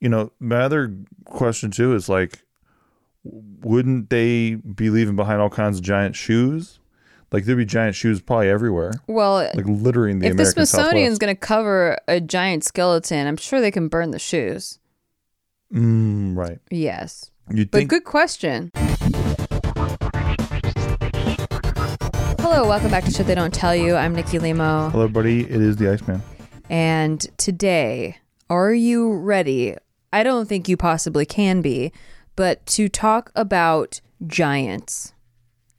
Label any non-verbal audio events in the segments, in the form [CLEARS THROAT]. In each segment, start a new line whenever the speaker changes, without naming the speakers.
you know, my other question too is like, wouldn't they be leaving behind all kinds of giant shoes? Like there'd be giant shoes probably everywhere,
Well,
like littering the
if the Smithsonian's going to cover a giant skeleton, I'm sure they can burn the shoes.
Mm, right.
Yes.
You'd
But
think
good question. Hello, welcome back to Shit They Don't Tell You. I'm Nikki Limo.
Hello, buddy. It is the Iceman.
And today, are you ready? I don't think you possibly can be, but to talk about giants.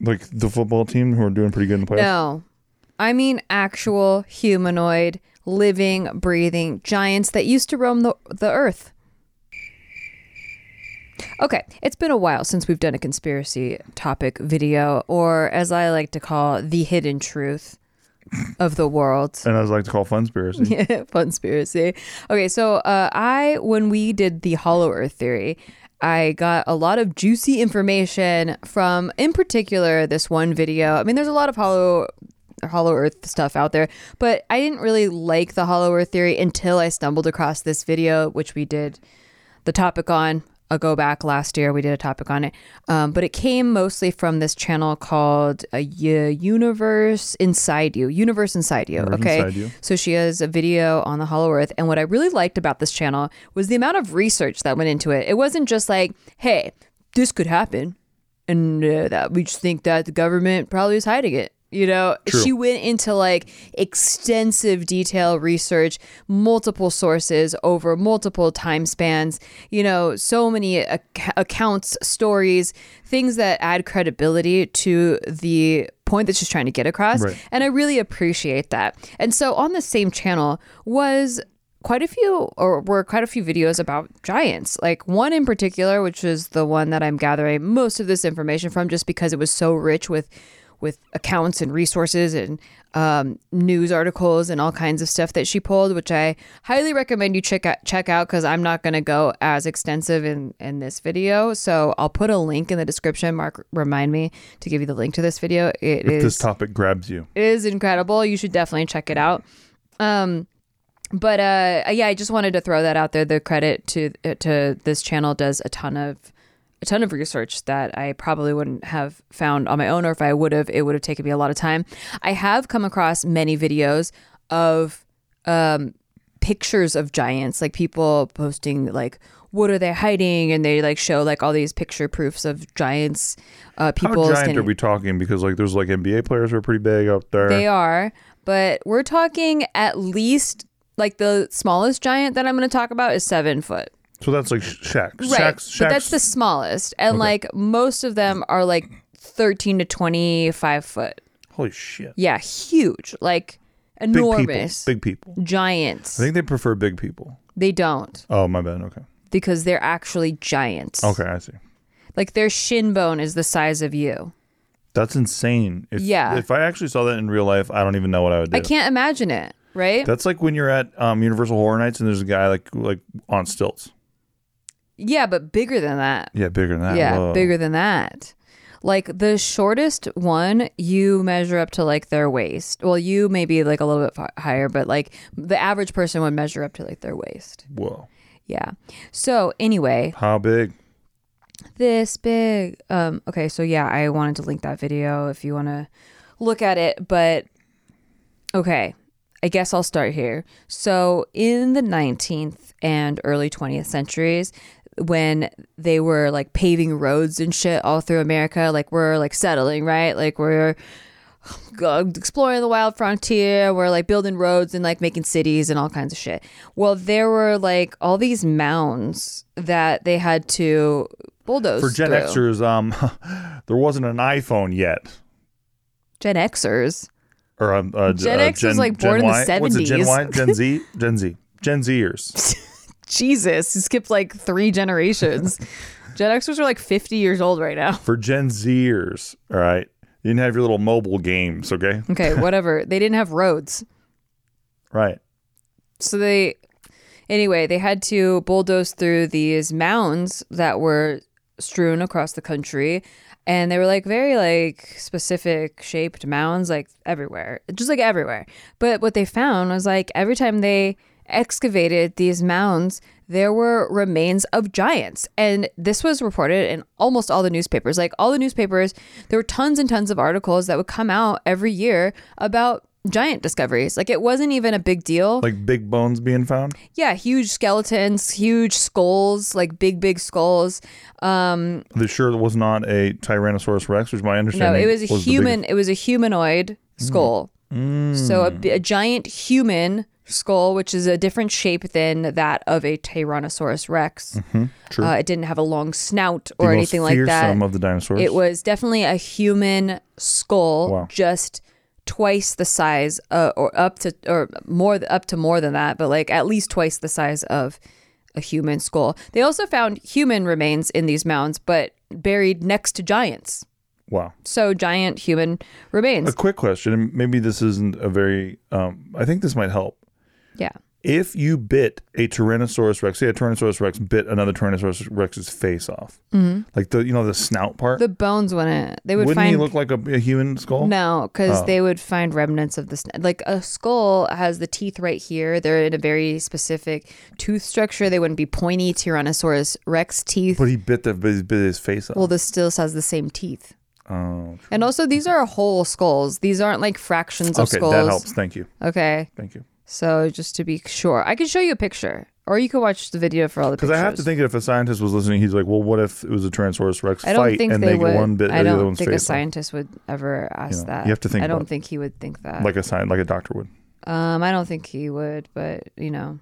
Like the football team who are doing pretty good in the playoffs.
No, I mean actual humanoid, living, breathing giants that used to roam the, the earth. Okay, it's been a while since we've done a conspiracy topic video, or as I like to call, the hidden truth of the world.
And I like to call funspiracy. [LAUGHS]
Yeah, conspiracy. Okay, so uh, I when we did the Hollow Earth theory, I got a lot of juicy information from, in particular, this one video. I mean, there's a lot of Hollow Hollow Earth stuff out there, but I didn't really like the Hollow Earth theory until I stumbled across this video, which we did the topic on. A go back last year, we did a topic on it, um, but it came mostly from this channel called uh, Y- Universe Inside You. Universe Inside You.
Universe
okay,
Inside You.
so she has a video on the Hollow Earth, and what I really liked about this channel was the amount of research that went into it. It wasn't just like, "Hey, this could happen," and uh, that we just think that the government probably is hiding it. You know,
True.
she went into like extensive detail research, multiple sources over multiple time spans, you know, so many ac- accounts, stories, things that add credibility to the point that she's trying to get across.
Right.
And I really appreciate that. And so on the same channel was quite a few or were quite a few videos about giants like one in particular which is the one that i'm gathering most of this information from just because it was so rich with with accounts and resources and um, news articles and all kinds of stuff that she pulled, which I highly recommend you check out. Check out because I'm not going to go as extensive in in this video. So I'll put a link in the description. Mark, remind me to give you the link to this video. It
If
is
this topic grabs you.
it is incredible. You should definitely check it out. Um, but uh, yeah, I just wanted to throw that out there. The credit to to this channel does a ton of a ton of research that I probably wouldn't have found on my own, or if I would have, it would have taken me a lot of time. I have come across many videos of um, pictures of giants, like people posting like what are they hiding, and they like show like all these picture proofs of giants. Uh,
How
people
giant
standing-
are we talking? Because like there's like NBA players who are pretty big up there.
They are, but we're talking at least like the smallest giant that I'm going to talk about is seven foot.
So that's like Shaq.
Right,
Shaq's,
but that's the smallest, and like most of them are like 13 to 25 foot.
holy shit.
Yeah, huge, like
Big people.
enormous
Big people.
giants.
I think they prefer big people.
they don't
Oh my bad. Okay.
because they're actually giants.
Okay, I see.
like their shin bone is the size of you.
That's insane. If,
Yeah.
If I actually saw that in real life, I don't even know what I would do.
I can't imagine it. Right?
That's like when you're at um, Universal Horror Nights and there's a guy like like on stilts.
Yeah, but bigger than that.
Yeah, bigger than that.
Yeah,
Whoa.
bigger than that. Like the shortest one, you measure up to like their waist. Well, you may be like a little bit higher, but like the average person would measure up to like their waist.
Whoa.
Yeah. So anyway,
How big?
this big. Um. Okay. So yeah, I wanted to link that video if you want to look at it. But okay, I guess I'll start here. So in the 19th and early 20th centuries, when they were like paving roads and shit all through America, like we're like settling, right? Like we're exploring the wild frontier. We're like building roads and like making cities and all kinds of shit. Well, there were like all these mounds that they had to bulldoze
For Gen
through.
Xers, um, [LAUGHS] there wasn't an iPhone yet.
Gen Xers.
Or um, uh,
Gen
uh,
X was, like, born in the
Y? What's it, Gen Y? Gen Z? Gen Z. Gen Zers. [LAUGHS]
Jesus, you skipped like three generations. [LAUGHS] Gen Xers are like 50 years old right now.
For Gen Zers, all right? You didn't have your little mobile games, okay?
Okay, [LAUGHS] whatever. they didn't have roads.
Right.
So they, anyway, they had to bulldoze through these mounds that were strewn across the country. And they were like very like specific shaped mounds, like everywhere, just like everywhere. But what they found was like every time they excavated these mounds, there were remains of giants. And this was reported in almost all the newspapers. Like all the newspapers, there were tons and tons of articles that would come out every year about giant discoveries. Like it wasn't even a big deal.
Like big bones being found.
yeah, huge skeletons, huge skulls, like big, big skulls. Um,
The sure was not a Tyrannosaurus Rex, which my understanding no,
it was a
the
human. It was a humanoid skull. So a, a giant human skull, which is a different shape than that of a Tyrannosaurus Rex.
true.
Uh, it didn't have a long snout or
the
anything like that.
of the dinosaurs.
It was definitely a human skull,
Wow.
just twice the size, uh, or up to, or more, up to more than that, but like at least twice the size of a human skull. They also found human remains in these mounds, but buried next to giants.
wow.
So giant human remains.
A quick question, and maybe this isn't a very. Um, I think this might help.
Yeah.
If you bit a Tyrannosaurus Rex, say a Tyrannosaurus Rex bit another Tyrannosaurus Rex's face off, like the you know the snout part,
Mm-hmm. The bones wouldn't. They would
wouldn't
find
he look like a, a human skull?
No, because
Oh.
they would find remnants of this. Like a skull has the teeth right here. They're in a very specific tooth structure. They wouldn't be pointy Tyrannosaurus Rex teeth.
But he bit the bit, bit his face off.
well, this still has the same teeth.
oh,
And also, these are whole skulls. These aren't like fractions of
okay,
skulls.
that helps. Thank you,
Okay,
thank you.
So just to be sure, I can show you a picture, or you can watch the video for all the
Because. I have to think that if a scientist was listening, he's like, "Well, what if it was a Tyrannosaurus Rex
I don't
fight
think
and
they
they
would.
get one bit
I
of the other
don't think a scientist would ever ask
know,
that.
you have to think
I don't think he would think that.
like a sign, like a doctor would.
Um, I don't think he would, but you know.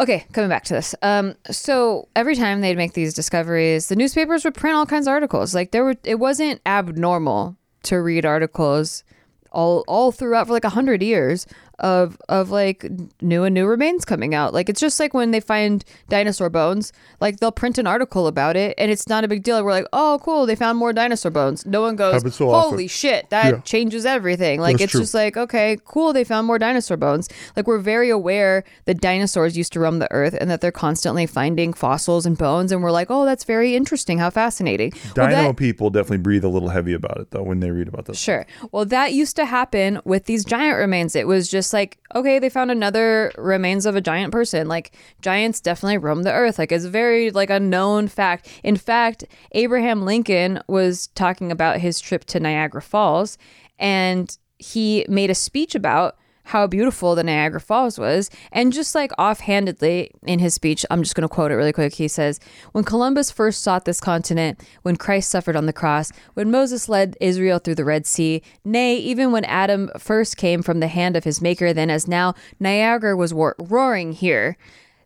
Okay, coming back to this. Um, so every time they'd make these discoveries, the newspapers would print all kinds of articles. Like there were, it wasn't abnormal to read articles all all throughout for like a hundred years of of like new and new remains coming out. Like it's just like when they find dinosaur bones, like they'll print an article about it, and it's not a big deal. We're like, oh, cool, they found more dinosaur bones. No one goes,
so often.
holy shit, that
Yeah.
changes everything. Like
That's
it's
true.
just like, okay, cool, they found more dinosaur bones. Like we're very aware that dinosaurs used to roam the earth and that they're constantly finding fossils and bones, and we're like, oh, that's very interesting. How fascinating. Well,
Dino
that-
people definitely breathe a little heavy about it though when they read about this.
Sure. Well, that used to happen with these giant remains. It was just like, okay, they found another remains of a giant person. Like giants definitely roam the earth. Like it's very like a known fact. In fact, Abraham Lincoln was talking about his trip to Niagara Falls and he made a speech about how beautiful the Niagara Falls was. And just like offhandedly in his speech, I'm just going to quote it really quick. He says, When Columbus first sought this continent, when Christ suffered on the cross, when Moses led Israel through the Red Sea, nay, even when Adam first came from the hand of his maker, then as now, Niagara was war- roaring here.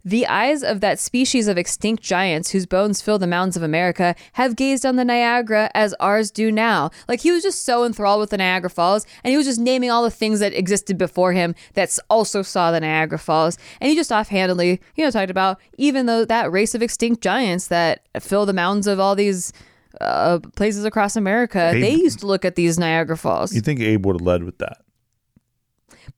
The eyes of that species of extinct giants whose bones fill the mountains of America have gazed on the Niagara as ours do now. Like he was just so enthralled with the Niagara Falls, and he was just naming all the things that existed before him that also saw the Niagara Falls. And he just offhandedly, you know, talked about even though that race of extinct giants that fill the mountains of all these uh, places across America,
Hey.
they used to look at these Niagara Falls.
You think Abe would have led with that,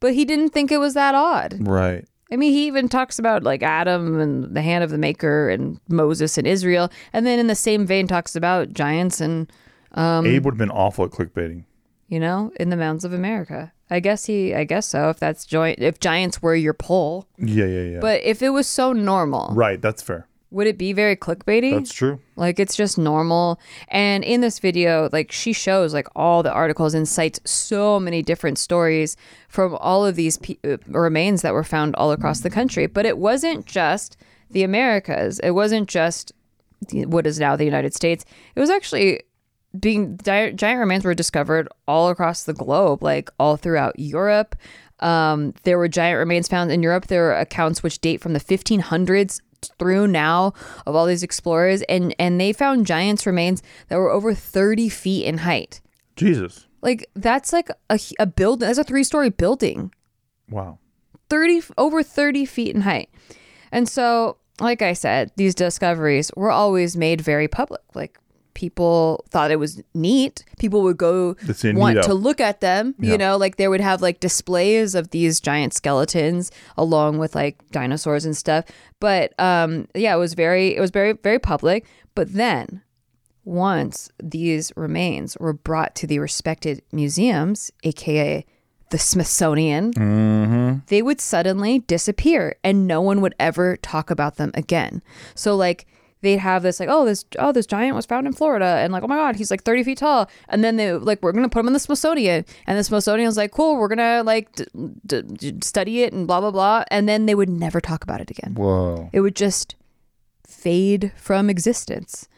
But he didn't think it was that odd.
right?
I mean, he even talks about like Adam and the hand of the maker and Moses and Israel. And then in the same vein, talks about giants and, um,
Abe would have been awful at clickbaiting.
you know, in the mountains of America. I guess he, I guess so. If that's joint, if giants were your pull.
Yeah, yeah, yeah.
But if it was so normal,
right, that's fair.
Would it be very clickbaity?
That's true.
Like it's just normal. And in this video, like she shows like all the articles and cites so many different stories from all of these pe- uh, remains that were found all across the country. But it wasn't just the Americas. It wasn't just the- what is now the United States. It was actually being di- giant remains were discovered all across the globe, like all throughout Europe. Um, there were giant remains found in Europe. There are accounts which date from the 1500s through now of all these explorers, and and they found giants remains that were over 30 feet in height.
Jesus.
Like that's like a, a building. That's a three story building.
Wow.
30 over 30 feet in height. And so, like I said, these discoveries were always made very public. Like people thought it was neat. People would go want to look at them,
Yeah.
you know, like they would have like displays of these giant skeletons along with like dinosaurs and stuff. But um yeah, it was very it was very very public. But then once these remains were brought to the respected museums, aka the Smithsonian,
Mm-hmm.
they would suddenly disappear and no one would ever talk about them again. So like they'd have this like oh this oh this giant was found in Florida and like oh my god he's like 30 feet tall and then they like we're gonna put him in the Smithsonian and the Smithsonian's like cool we're gonna like d- d- d- study it and blah blah blah and then they would never talk about it again.
Whoa.
It would just fade from existence.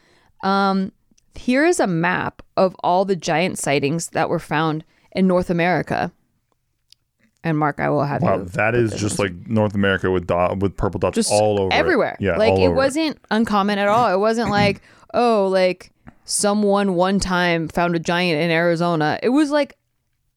Um, here is a map of all the giant sightings that were found in North America. And Mark, I will have
Wow,
you.
that is just like North America with dot with purple dots
just
all over it.
everywhere.
Yeah,
like it wasn't uncommon at all. It wasn't [CLEARS THROAT] like oh, like someone one time found a giant in Arizona. It was like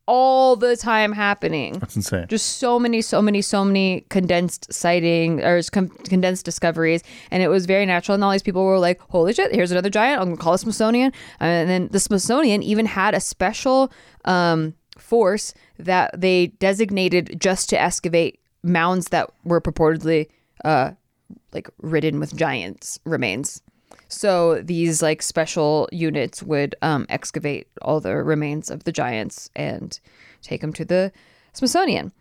all the time happening.
That's insane.
just so many, so many, so many condensed sighting or con- condensed discoveries, and it was very natural. And all these people were like, "Holy shit! Here's another giant. I'm gonna call it Smithsonian." And then the Smithsonian even had a special um, force that they designated just to excavate mounds that were purportedly uh, like ridden with giants remains. So these like special units would um, excavate all the remains of the giants and take them to the Smithsonian.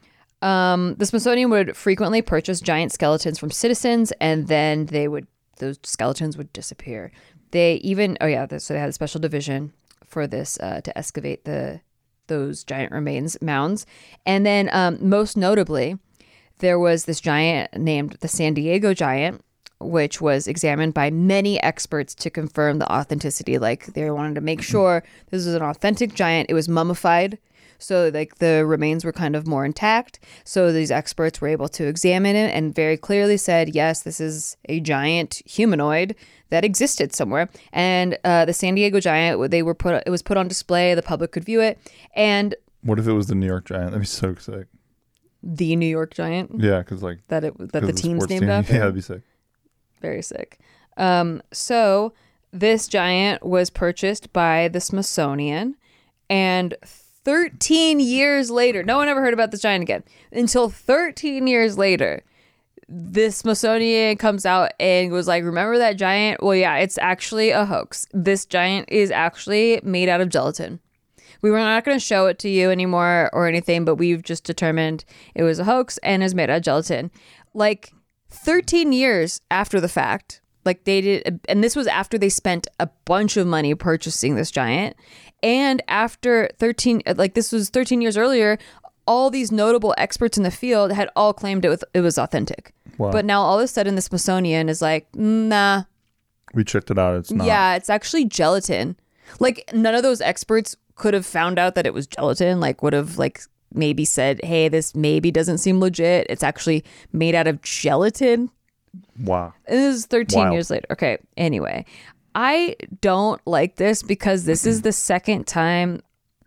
Um, the Smithsonian would frequently purchase giant skeletons from citizens, and then they would those skeletons would disappear. They even oh yeah, so they had a special division for this uh, to excavate the those giant remains mounds, and then um, most notably, there was this giant named the San Diego giant, which was examined by many experts to confirm the authenticity. Like they wanted to make sure this was an authentic giant. It was mummified. So like the remains were kind of more intact. So these experts were able to examine it and very clearly said, yes, this is a giant humanoid that existed somewhere. And uh, the San Diego giant, they were put, it was put on display. The public could view it. And
What if it was the New York Giant? That'd be so sick.
the New York giant
Yeah, because like
that it that the
of
team's named
team.
after.
Yeah, that'd be sick.
Very sick. Um, so this giant was purchased by the Smithsonian, and 13 years later, no one ever heard about this giant again. Until 13 years later, the Smithsonian comes out and was like, "Remember that giant? Well, yeah, it's actually a hoax. This giant is actually made out of gelatin." We were not going to show it to you anymore or anything, but we've just determined it was a hoax and is made out of gelatin. Like 13 years after the fact, like they did, and this was after they spent a bunch of money purchasing this giant. And after 13, uh, like this was 13 years earlier, all these notable experts in the field had all claimed it was, it was authentic.
Wow.
But now all of a sudden, the Smithsonian is like, nah,
We checked it out. It's not.
yeah, it's actually gelatin. Like none of those experts could have found out that it was gelatin. Like would have like maybe said, "Hey, this maybe doesn't seem legit. It's actually made out of gelatin."
Wow.
And this is 13
Wild.
years later. Okay. Anyway, I don't like this because this is the second time,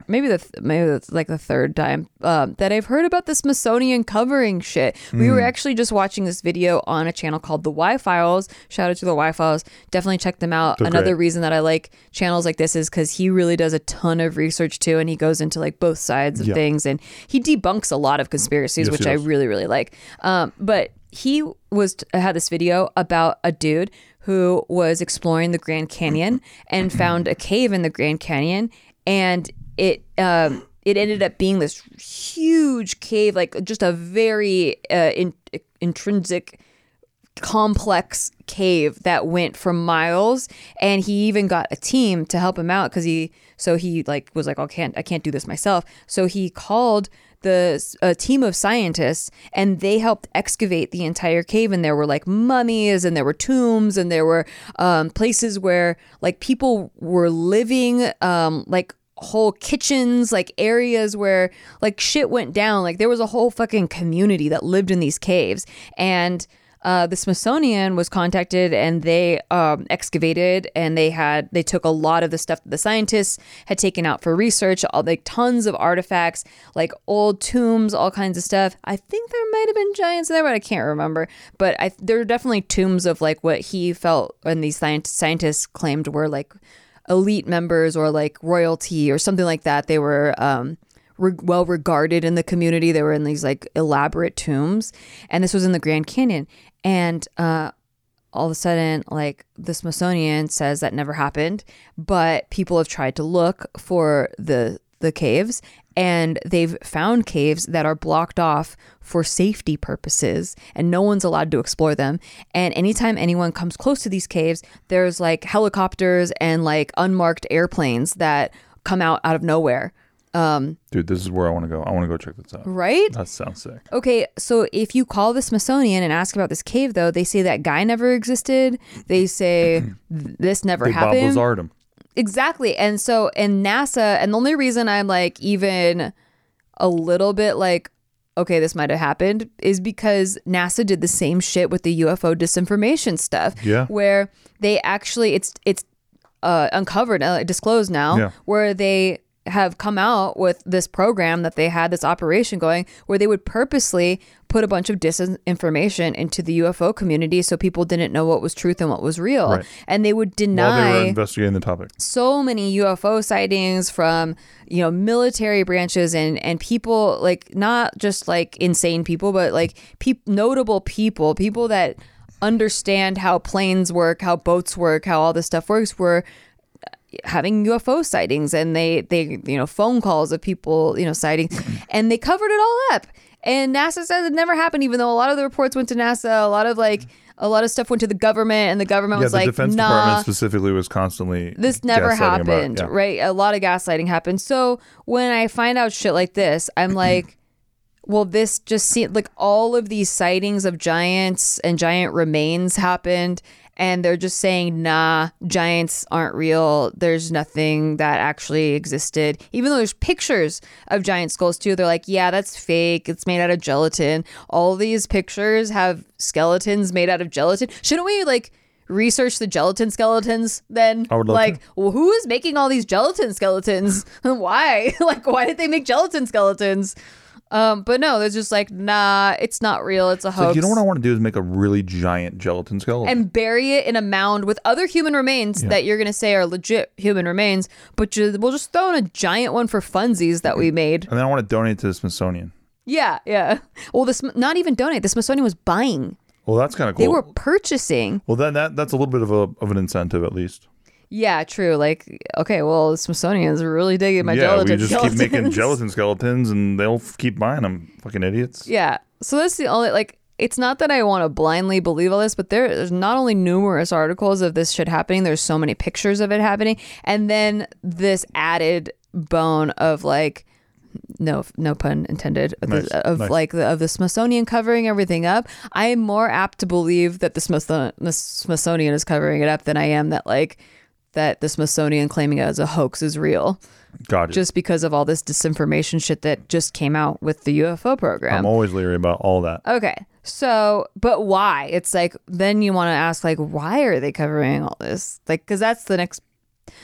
maybe the th- maybe it's like the third time um, that I've heard about the Smithsonian covering shit. We
Hmm.
were actually just watching this video on a channel called the Y Files. Shout out to the Y Files. Definitely check them out.
They're
Another
great.
reason that I like channels like this is because he really does a ton of research too, and he goes into like both sides of
Yeah.
things, and he debunks a lot of conspiracies,
Yes,
which
he
I
does.
really really like. Um, but he was had this video about a dude who was exploring the Grand Canyon and found a cave in the Grand Canyon, and it um, it ended up being this huge cave, like just a very uh, in, intrinsic complex cave that went for miles and he even got a team to help him out because he so he like was like "Oh, I can't I can't do this myself. So he called the a team of scientists and they helped excavate the entire cave and there were like mummies and there were tombs and there were um, places where like people were living um, like whole kitchens like areas where like shit went down. Like there was a whole fucking community that lived in these caves. And uh, the Smithsonian was contacted and they um, excavated and they had they took a lot of the stuff that the scientists had taken out for research, all like tons of artifacts, like old tombs, all kinds of stuff. I think there might have been giants there, but I can't remember. But I, there are definitely tombs of like what he felt and these scient- scientists claimed were like elite members or like royalty or something like that. They were um, re- well regarded in the community. They were in these like elaborate tombs, and this was in the Grand Canyon. And uh, all of a sudden, like the Smithsonian says that never happened, but people have tried to look for the the caves. And they've found caves that are blocked off for safety purposes. And no one's allowed to explore them. And anytime anyone comes close to these caves there's like helicopters and like unmarked airplanes that come out out of nowhere
Dude, this is where I want to go. I want to go check this out.
right
That sounds sick.
Okay, so if you call the Smithsonian and ask about this cave, though, they say that guy never existed. They say [CLEARS THROAT] this never
Bob
happened.
Lazard him.
Exactly. And so, and NASA, and the only reason I'm like even a little bit like, okay, this might have happened is because NASA did the same shit with the UFO disinformation stuff.
Yeah.
Where they actually, it's, it's, uh, uncovered, uh, disclosed now,
Yeah.
where they have come out with this program that they had this operation going where they would purposely put a bunch of disinformation into the UFO community so people didn't know what was truth and what was real.
Right.
And they would
While they
deny
were investigating the topic.
so many UFO sightings from you know military branches and and people like not just like insane people but like peop notable people people that understand how planes work how boats work how all this stuff works were having UFO sightings and they they you know phone calls of people you know sighting [LAUGHS] and they covered it all up and NASA says it never happened even though a lot of the reports went to NASA a lot of like a lot of stuff went to the government and the government
Yeah,
was
the
like
Defense
nah
Department specifically was constantly
this never
gaslighting about
happened,
Yeah.
right? A lot of gaslighting happened. So when I find out shit like this, I'm [CLEARS THROAT] like, well, this just seemed like all of these sightings of giants and giant remains happened. And they're just saying, nah, giants aren't real. There's nothing that actually existed. Even though there's pictures of giant skulls too, they're like, yeah, that's fake. It's made out of gelatin. All these pictures have skeletons made out of gelatin. Shouldn't we like research the gelatin skeletons then?
I would love
like, well, who is making all these gelatin skeletons? [LAUGHS] why? [LAUGHS] like, why did they make gelatin skeletons? Um, but no, there's just like, nah, it's not real. It's a
Like,
hoax.
you know what I want to do is make a really giant gelatin skeleton.
and bury it in a mound with other human remains that you're gonna say are legit human remains, but ju- we'll just throw in a giant one for funsies that we made.
and then I want to donate to the Smithsonian.
Yeah, yeah. Well, this not even donate. The Smithsonian was buying.
Well, that's kind of cool.
They were purchasing.
well, then that that's a little bit of a of an incentive at least.
Yeah, true. Like, okay, well, the Smithsonian's really digging my
yeah,
gelatin
we just
skeletons.
keep making [LAUGHS] gelatin skeletons, and they'll f- keep buying them. Fucking idiots.
Yeah. So that's the only like it's not that I want to blindly believe all this, but there, there's not only numerous articles of this shit happening, there's so many pictures of it happening, and then this added bone of like no no pun intended of,
Nice,
the, of
nice.
like the, of the Smithsonian covering everything up. I am more apt to believe that the Smithsonian, the Smithsonian is covering it up than I am that like that the Smithsonian claiming it as a hoax is real
God,
just because of all this disinformation shit that just came out with the UFO program.
I'm always leery about all that.
Okay. So, but why? It's like then you want to ask like why are they covering all this? Like cuz that's the next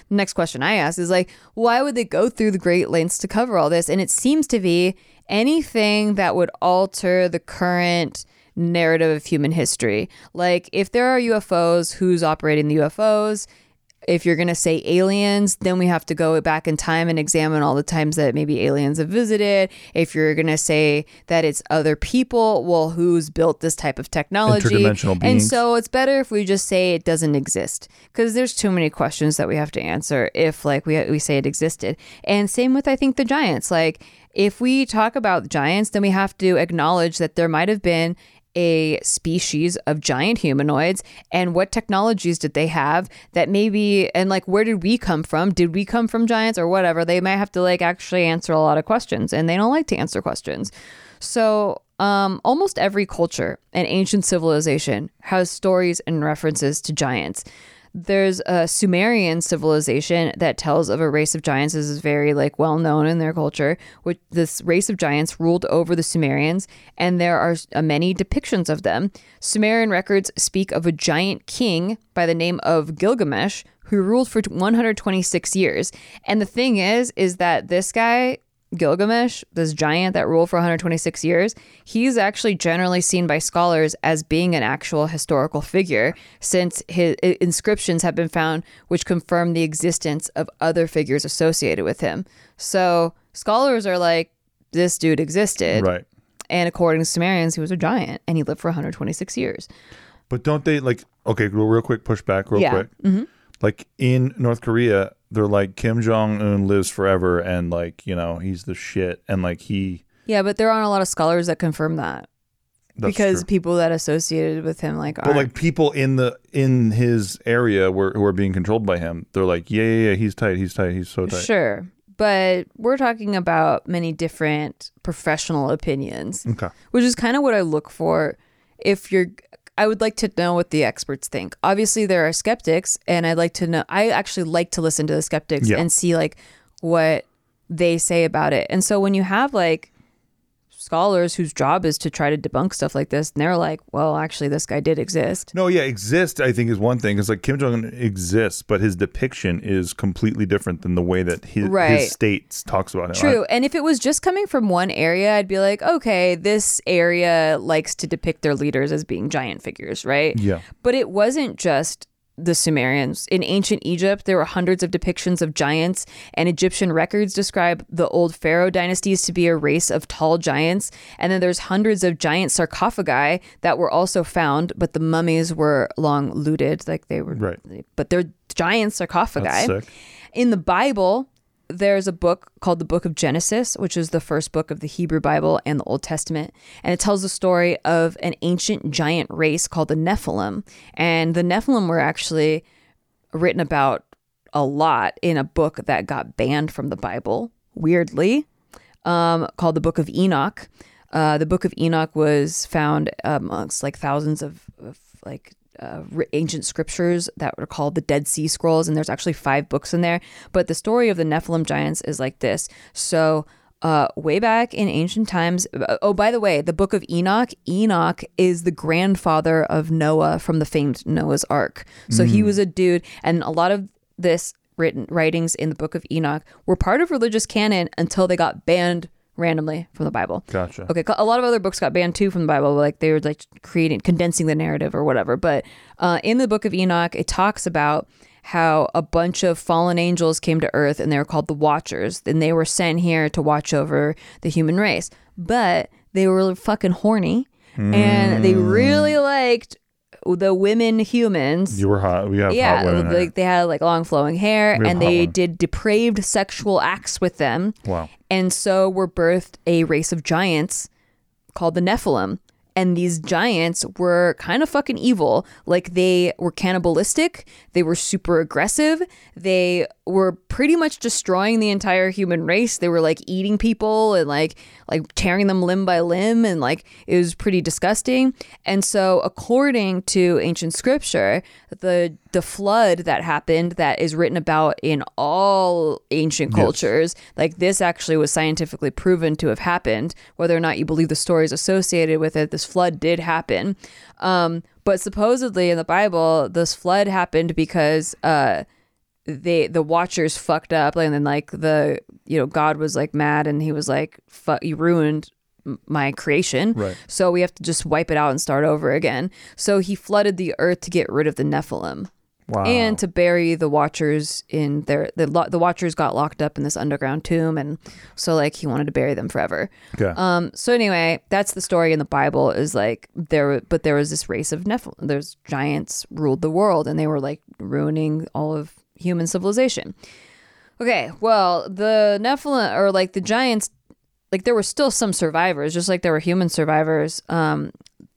next question I ask is like why would they go through the great lengths to cover all this? And it seems to be anything that would alter the current narrative of human history. Like if there are UFOs, who's operating the UFOs? If you're going to say aliens, then we have to go back in time and examine all the times that maybe aliens have visited. If you're going to say that it's other people, well, who's built this type of technology? And so it's better if we just say it doesn't exist because there's too many questions that we have to answer if like we we say it existed. And same with I think the giants. Like if we talk about giants, then we have to acknowledge that there might have been a species of giant humanoids and what technologies did they have that maybe and like where did we come from? Did we come from giants or whatever? They might have to like actually answer a lot of questions and they don't like to answer questions. So um, almost every culture and ancient civilization has stories and references to giants there's a Sumerian civilization that tells of a race of giants. This is very like well known in their culture. Which this race of giants ruled over the Sumerians, and there are uh, many depictions of them. Sumerian records speak of a giant king by the name of Gilgamesh who ruled for 126 years. And the thing is, is that this guy Gilgamesh, this giant that ruled for 126 years, he's actually generally seen by scholars as being an actual historical figure since his inscriptions have been found which confirm the existence of other figures associated with him. So scholars are like, this dude existed.
Right.
And according to Sumerians, he was a giant and he lived for 126 years.
But don't they like okay, real, real quick pushback real
Yeah.
quick. Mm-hmm. Like in North Korea, they're like Kim Jong Un lives forever, and like you know he's the shit, and like he.
Yeah, but there aren't a lot of scholars that confirm that
That's
because
true.
people that associated with him like
But
aren't.
like people in the in his area were who are being controlled by him, they're like, yeah, yeah, yeah, he's tight, he's tight, he's so tight.
Sure. But we're talking about many different professional opinions,
Okay.
which is kind of what I look for if you're I would like to know what the experts think. Obviously there are skeptics and I'd like to know I actually like to listen to the skeptics
Yeah.
and see like what they say about it. And so when you have like scholars whose job is to try to debunk stuff like this and they're like, well, actually this guy did exist.
No, yeah, exist. I think is one thing. It's like Kim Jong Un exists, but his depiction is completely different than the way that his,
Right.
his state talks about him.
True. and if it was just coming from one area, I'd be like, okay, this area likes to depict their leaders as being giant figures, right?
Yeah.
But it wasn't just the Sumerians. In ancient Egypt, there were hundreds of depictions of giants, and Egyptian records describe the old pharaoh dynasties to be a race of tall giants. And then there's hundreds of giant sarcophagi that were also found, but the mummies were long looted, like they were,
Right.
but they're giant sarcophagi. In the Bible, there's a book called the Book of Genesis, which is the first book of the Hebrew Bible and the Old Testament. And it tells the story of an ancient giant race called the Nephilim. And the Nephilim were actually written about a lot in a book that got banned from the Bible, weirdly, um, called the Book of Enoch. Uh, the Book of Enoch was found amongst like thousands of, of like uh, ancient scriptures that were called the Dead Sea Scrolls, and there's actually five books in there. But the story of the Nephilim giants is like this. So, uh, way back in ancient times, uh, oh, by the way, the book of Enoch, Enoch is the grandfather of Noah from the famed Noah's Ark. So he was a dude, and a lot of this written writings in the book of Enoch were part of religious canon until they got banned randomly from the Bible.
Gotcha.
Okay, a lot of other books got banned too from the Bible, like they were like creating, condensing the narrative or whatever. But uh, in the book of Enoch, it talks about how a bunch of fallen angels came to Earth and they were called the Watchers, and they were sent here to watch over the human race. But they were fucking horny, and they really liked the women humans
You were hot. We have hot
yeah, like they had like long flowing hair, and they did depraved sexual acts with them,
wow.
And so were birthed a race of giants called the Nephilim. And these giants were kind of fucking evil. Like they were cannibalistic. They were super aggressive. They were pretty much destroying the entire human race. They were like eating people and like like tearing them limb by limb and like it was pretty disgusting. And so according to ancient scripture, the the flood that happened that is written about in all ancient
Yes.
cultures, like this actually was scientifically proven to have happened. Whether or not you believe the stories associated with it, this flood did happen. Um, but supposedly in the Bible, this flood happened because uh, they the watchers fucked up and then like the you know god was like mad and he was like fuck you ruined my creation
Right.
so we have to just wipe it out and start over again so he flooded the earth to get rid of the nephilim
Wow.
and to bury the watchers in their the, the watchers got locked up in this underground tomb and so like he wanted to bury them forever
okay.
um so anyway that's the story in the bible is like there but there was this race of nephilim there's giants ruled the world and they were like ruining all of human civilization. Okay well the nephilim or like the giants like there were still some survivors just like there were human survivors. Um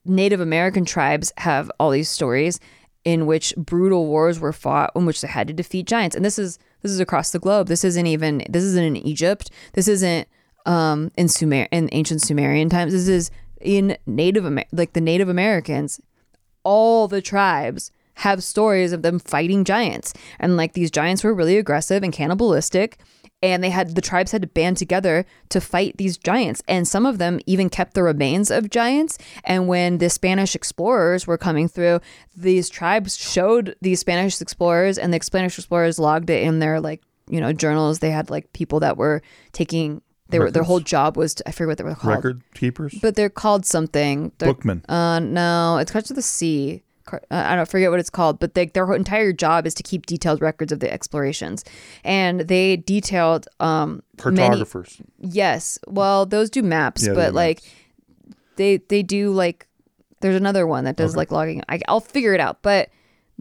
native american tribes have all these stories in which brutal wars were fought in which they had to defeat giants. And this is this is across the globe. This isn't even this isn't in egypt. This isn't um in sumer in ancient sumerian times. This is in native Amer- like the native americans all the tribes have stories of them fighting giants. And like these giants were really aggressive and cannibalistic and they had the tribes had to band together to fight these giants. And some of them even kept the remains of giants. And when the spanish explorers were coming through these tribes showed these spanish explorers and the spanish explorers logged it in their like you know journals. They had like people that were taking they were their whole job was to, i forget what they were called.
Record keepers.
but they're called something. They're-
Bookman.
uh, no, it's Cards of the Sea. I don't forget what it's called, but they, their entire job is to keep detailed records of the explorations, and they detailed um many.
Cartographers.
Yes, well, those do maps,
Yeah,
but like they they do like there's another one that does
Okay.
like logging. I, I'll figure it out, but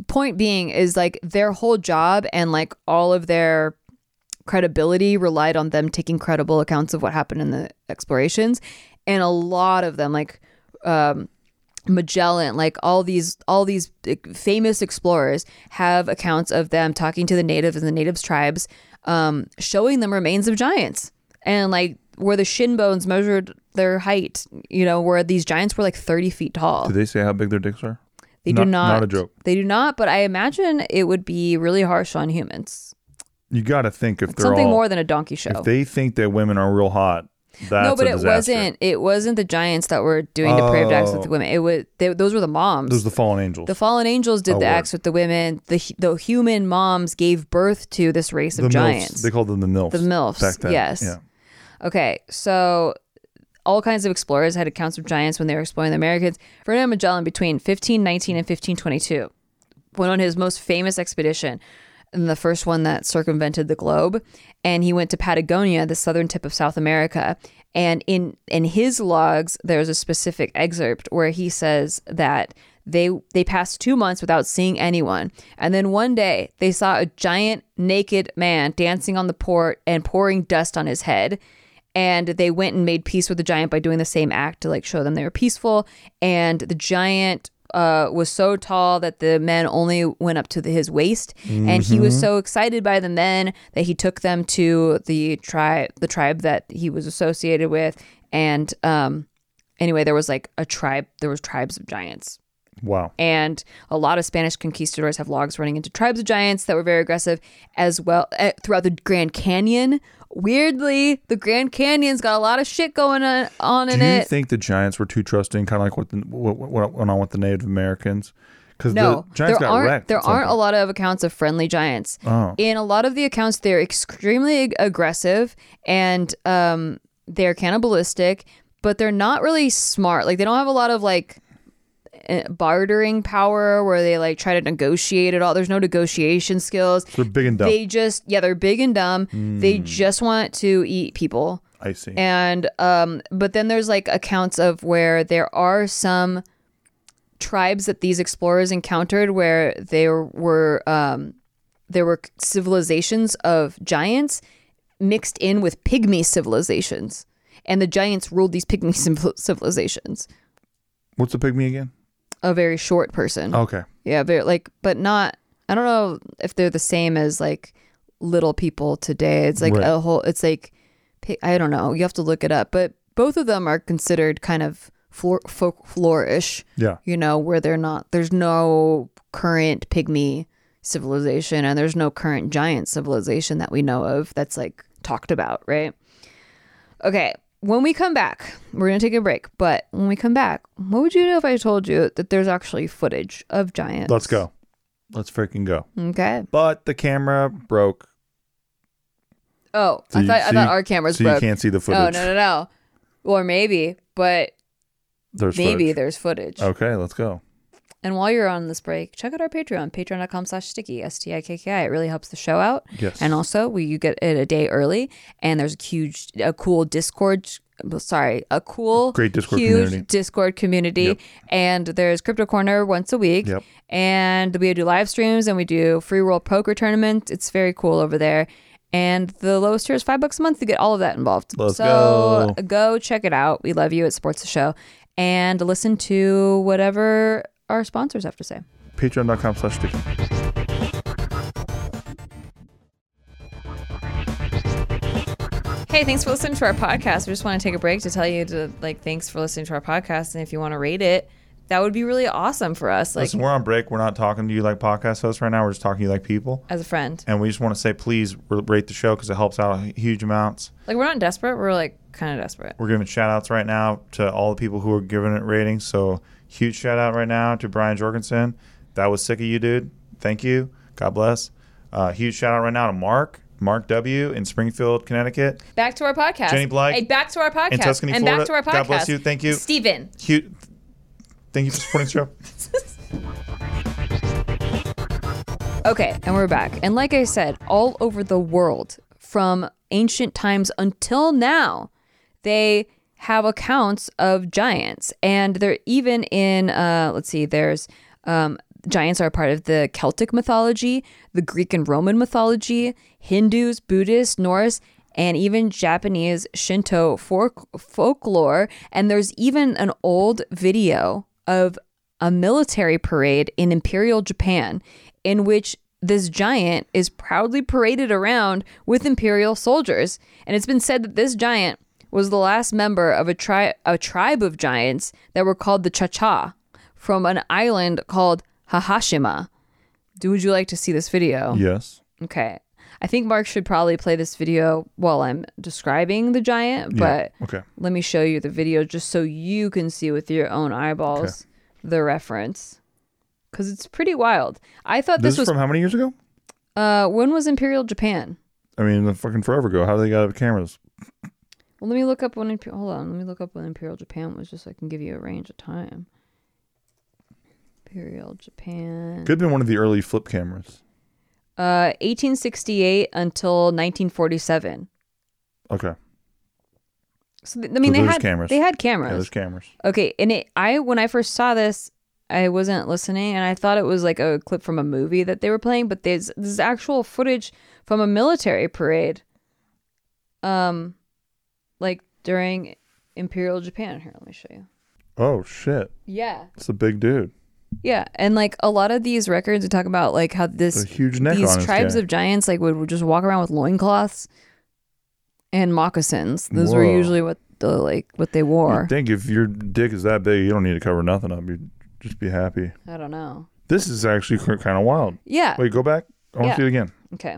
point being is like their whole job and like all of their credibility relied on them taking credible accounts of what happened in the explorations and a lot of them like um Magellan, like all these all these famous explorers have accounts of them talking to the natives and the natives tribes, um, showing them remains of giants and like where the shin bones measured their height. You know, where these giants were like thirty feet tall.
Do they say how big their dicks are?
They do not.
Not a joke.
They do not, but I imagine it would be really harsh on humans.
You got to think if they're
Something
all,
more than a donkey show.
if they think that women are real hot. That's
no, but it wasn't. It wasn't the giants that were doing depraved acts with the
Oh.
women. It was they, those were the moms.
Those are the fallen angels.
The fallen angels did
Oh,
the
word.
acts with the women. The the human moms gave birth to this race of
the
giants.
milfs. They called them the milfs.
The milfs,
Back then.
yes.
Yeah.
Okay, so all kinds of explorers had accounts of giants when they were exploring the Americas. Ferdinand Magellan, between 1519 and 1522, went on his most famous expedition, the first one that circumvented the globe. And he went to Patagonia, the southern tip of South America. And in in his logs, there's a specific excerpt where he says that they they passed two months without seeing anyone, and then one day they saw a giant naked man dancing on the port and pouring dust on his head and they went and made peace with the giant by doing the same act to like show them they were peaceful and the giant uh, was so tall that the men only went up to the, his waist. And he was so excited by the men that he took them to the tribe the tribe that he was associated with. And um anyway there was like a tribe there was tribes of giants
Wow.
and a lot of Spanish conquistadors have logs running into tribes of giants that were very aggressive as well uh, throughout the Grand Canyon. Weirdly, the Grand Canyon's got a lot of shit going on, on in it.
Do you think the Giants were too trusting, kind of like what, the, what, what went on with the Native Americans? Because
no,
the Giants
there
got
aren't
wrecked.
there aren't a lot of accounts of friendly giants.
Oh.
In a lot of the accounts, they're extremely aggressive and um, they're cannibalistic, but they're not really smart. Like they don't have a lot of like bartering power where they like try to negotiate at all. There's no negotiation skills.
They're big and dumb.
They just yeah, they're big and dumb. They just want to eat people.
I see.
And um but then there's like accounts of where there are some tribes that these explorers encountered where there were um there were civilizations of giants mixed in with pygmy civilizations. And the giants ruled these pygmy [LAUGHS] civilizations.
What's a pygmy again?
A very short person.
Okay.
Yeah, very like, but not. I don't know if they're the same as like little people today. It's like
Right.
a whole. It's like I don't know. You have to look it up. But both of them are considered kind of floor, folklore-ish.
Yeah.
You know, where they're not. There's no current pygmy civilization, and there's no current giant civilization that we know of that's like talked about, right? Okay. When we come back, we're going to take a break. But when we come back, what would you do if I told you that there's actually footage of giants?
Let's go. Let's freaking go.
Okay.
But the camera broke,
Oh,
So
I thought I thought our cameras
so
broke.
you can't see the oh, footage.
Oh no no no. Or maybe, but
There's
maybe
footage.
there's footage.
Okay, let's go.
And while you're on this break, check out our Patreon, patreon.com slash stikki, S-T-I-K-K-I. It really helps the show out.
Yes.
And also, we you get it a day early, and there's a huge, a cool Discord. Sorry, a cool,
Great Discord
huge
community.
Discord community,
Yep.
and there's Crypto Corner once a week,
Yep.
and we do live streams and we do free world poker tournaments. It's very cool over there, and the lowest tier is five bucks a month to get all of that involved.
Let's
so
go.
go check it out. We love you. It supports the show, and listen to whatever our sponsors have to say.
Patreon.com slash stikki.
Hey, thanks for listening to our podcast. We just want to take a break to tell you to like thanks for listening to our podcast, and if you want to rate it, that would be really awesome for us. Like
Listen, we're on break. We're not talking to you like podcast hosts right now. We're just talking to you like people.
as a friend.
And we just want to say, please rate the show because it helps out huge amounts.
Like we're not desperate. We're like kind of desperate.
We're giving shout outs right now to all the people who are giving it ratings. So, huge shout out right now to Brian Jorgensen. That was sick of you, dude. Thank you. God bless. Uh, huge shout out right now to Mark, Mark W. in Springfield, Connecticut.
Back to our podcast.
Jenny Blythe
Hey, back to our podcast.
in Tuscany,
and
Florida.
back to our podcast.
God bless you. Thank you.
Steven.
Huge. Thank you for supporting the show. [LAUGHS]
Okay, and we're back. And like I said, all over the world, from ancient times until now, they have accounts of giants. And they're even in, uh, let's see, there's um, giants are part of the Celtic mythology, the Greek and Roman mythology, Hindus, Buddhists, Norse, and even Japanese Shinto folk- folklore. And there's even an old video of a military parade in Imperial Japan in which this giant is proudly paraded around with Imperial soldiers. And it's been said that this giant was the last member of a, tri- a tribe of giants that were called the Cha-Cha from an island called Hahashima. Do would you like to see this video?
Yes.
Okay. I think Mark should probably play this video while I'm describing the giant, but
Yeah. Okay.
let me show you the video just so you can see with your own eyeballs the reference. Cuz it's pretty wild. I thought
This,
this, was
from how many years ago?
uh when was Imperial Japan?
I mean, the fucking forever ago. How do they got cameras?
Well, let me look up when Imper- hold on, let me look up when Imperial Japan was just so I can give you a range of time. Imperial Japan.
Could have been one of the early flip cameras.
Uh 1868 until 1947.
Okay.
So th- I mean
So
they had
cameras.
they had
Yeah,
cameras.
there's cameras.
Okay, and it I when I first saw this, I wasn't listening and I thought it was like a clip from a movie that they were playing, but there's this actual footage from a military parade. Um like during Imperial Japan. Here, let me show you.
Oh shit!
Yeah.
It's a big dude.
Yeah, and like a lot of these records we talk about like how this
A huge neck
these tribes of giants like would, would just walk around with loincloths and moccasins. Those were usually what the like what they wore.
You'd think if your dick is that big, you don't need to cover nothing up. You just be happy.
I don't know.
This is actually [LAUGHS] kind of wild.
Yeah.
Wait, go back. I want
Yeah.
to see it again.
Okay.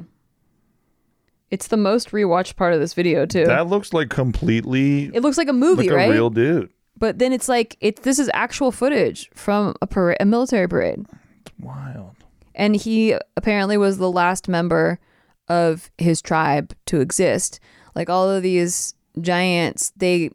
It's the most rewatched part of this video too.
That looks like completely
it looks like a movie,
like a
right?
real dude.
but then it's like it's this is actual footage from a parade, a military parade,
It's wild.
and he apparently was the last member of his tribe to exist. Like all of these giants, they